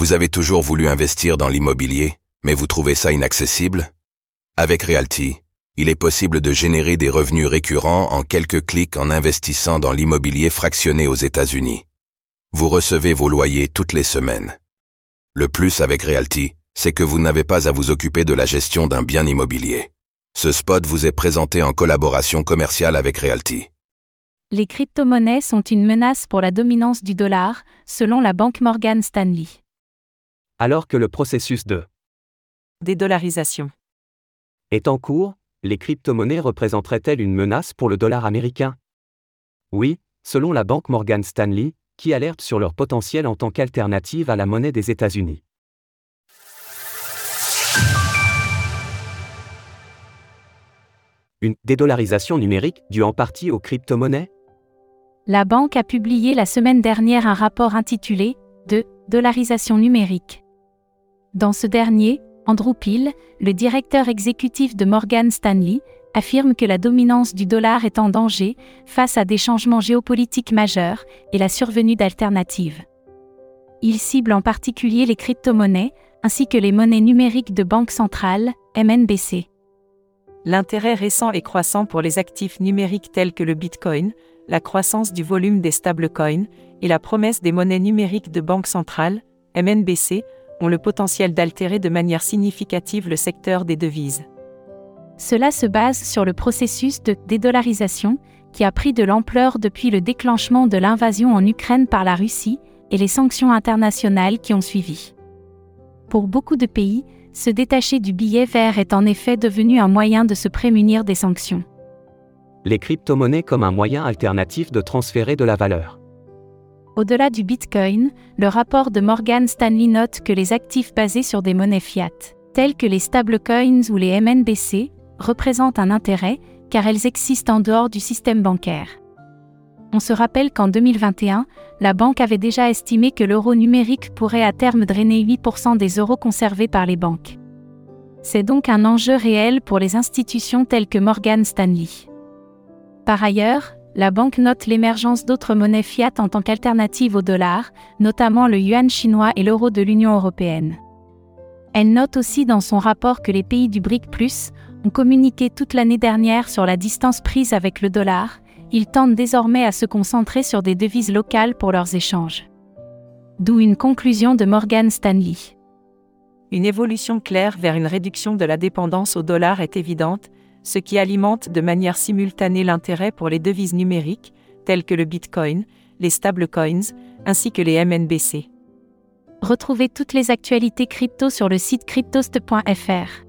Vous avez toujours voulu investir dans l'immobilier, mais vous trouvez ça inaccessible? Avec Realty, il est possible de générer des revenus récurrents en quelques clics en investissant dans l'immobilier fractionné aux États-Unis. Vous recevez vos loyers toutes les semaines. Le plus avec Realty, c'est que vous n'avez pas à vous occuper de la gestion d'un bien immobilier. Ce spot vous est présenté en collaboration commerciale avec Realty. Les crypto-monnaies sont une menace pour la dominance du dollar, selon la banque Morgan Stanley. Alors que le processus de Dédollarisation. est en cours, les crypto-monnaies représenteraient-elles une menace pour le dollar américain? Oui, selon la banque Morgan Stanley, qui alerte sur leur potentiel en tant qu'alternative à la monnaie des États-Unis. Une dédollarisation numérique due en partie aux crypto-monnaies? La banque a publié la semaine dernière un rapport intitulé De dollarisation numérique. Dans ce dernier, Andrew Peel, le directeur exécutif de Morgan Stanley, affirme que la dominance du dollar est en danger face à des changements géopolitiques majeurs et la survenue d'alternatives. Il cible en particulier les crypto-monnaies ainsi que les monnaies numériques de banque centrale, MNBC. L'intérêt récent et croissant pour les actifs numériques tels que le Bitcoin, la croissance du volume des stablecoins et la promesse des monnaies numériques de banque centrale, MNBC, ont le potentiel d'altérer de manière significative le secteur des devises. Cela se base sur le processus de dédollarisation qui a pris de l'ampleur depuis le déclenchement de l'invasion en Ukraine par la Russie et les sanctions internationales qui ont suivi. Pour beaucoup de pays, se détacher du billet vert est en effet devenu un moyen de se prémunir des sanctions. Les crypto-monnaies comme un moyen alternatif de transférer de la valeur. Au-delà du Bitcoin, le rapport de Morgan Stanley note que les actifs basés sur des monnaies fiat, tels que les stablecoins ou les MNBC, représentent un intérêt, car elles existent en dehors du système bancaire. On se rappelle qu'en 2021, la banque avait déjà estimé que l'euro numérique pourrait à terme drainer 8% des euros conservés par les banques. C'est donc un enjeu réel pour les institutions telles que Morgan Stanley. Par ailleurs, la banque note l'émergence d'autres monnaies fiat en tant qu'alternative au dollar, notamment le yuan chinois et l'euro de l'Union européenne. Elle note aussi dans son rapport que les pays du BRIC ont communiqué toute l'année dernière sur la distance prise avec le dollar, ils tentent désormais à se concentrer sur des devises locales pour leurs échanges. D'où une conclusion de Morgan Stanley. Une évolution claire vers une réduction de la dépendance au dollar est évidente, ce qui alimente de manière simultanée l'intérêt pour les devises numériques, telles que le Bitcoin, les stablecoins, ainsi que les MNBC. Retrouvez toutes les actualités crypto sur le site cryptost.fr.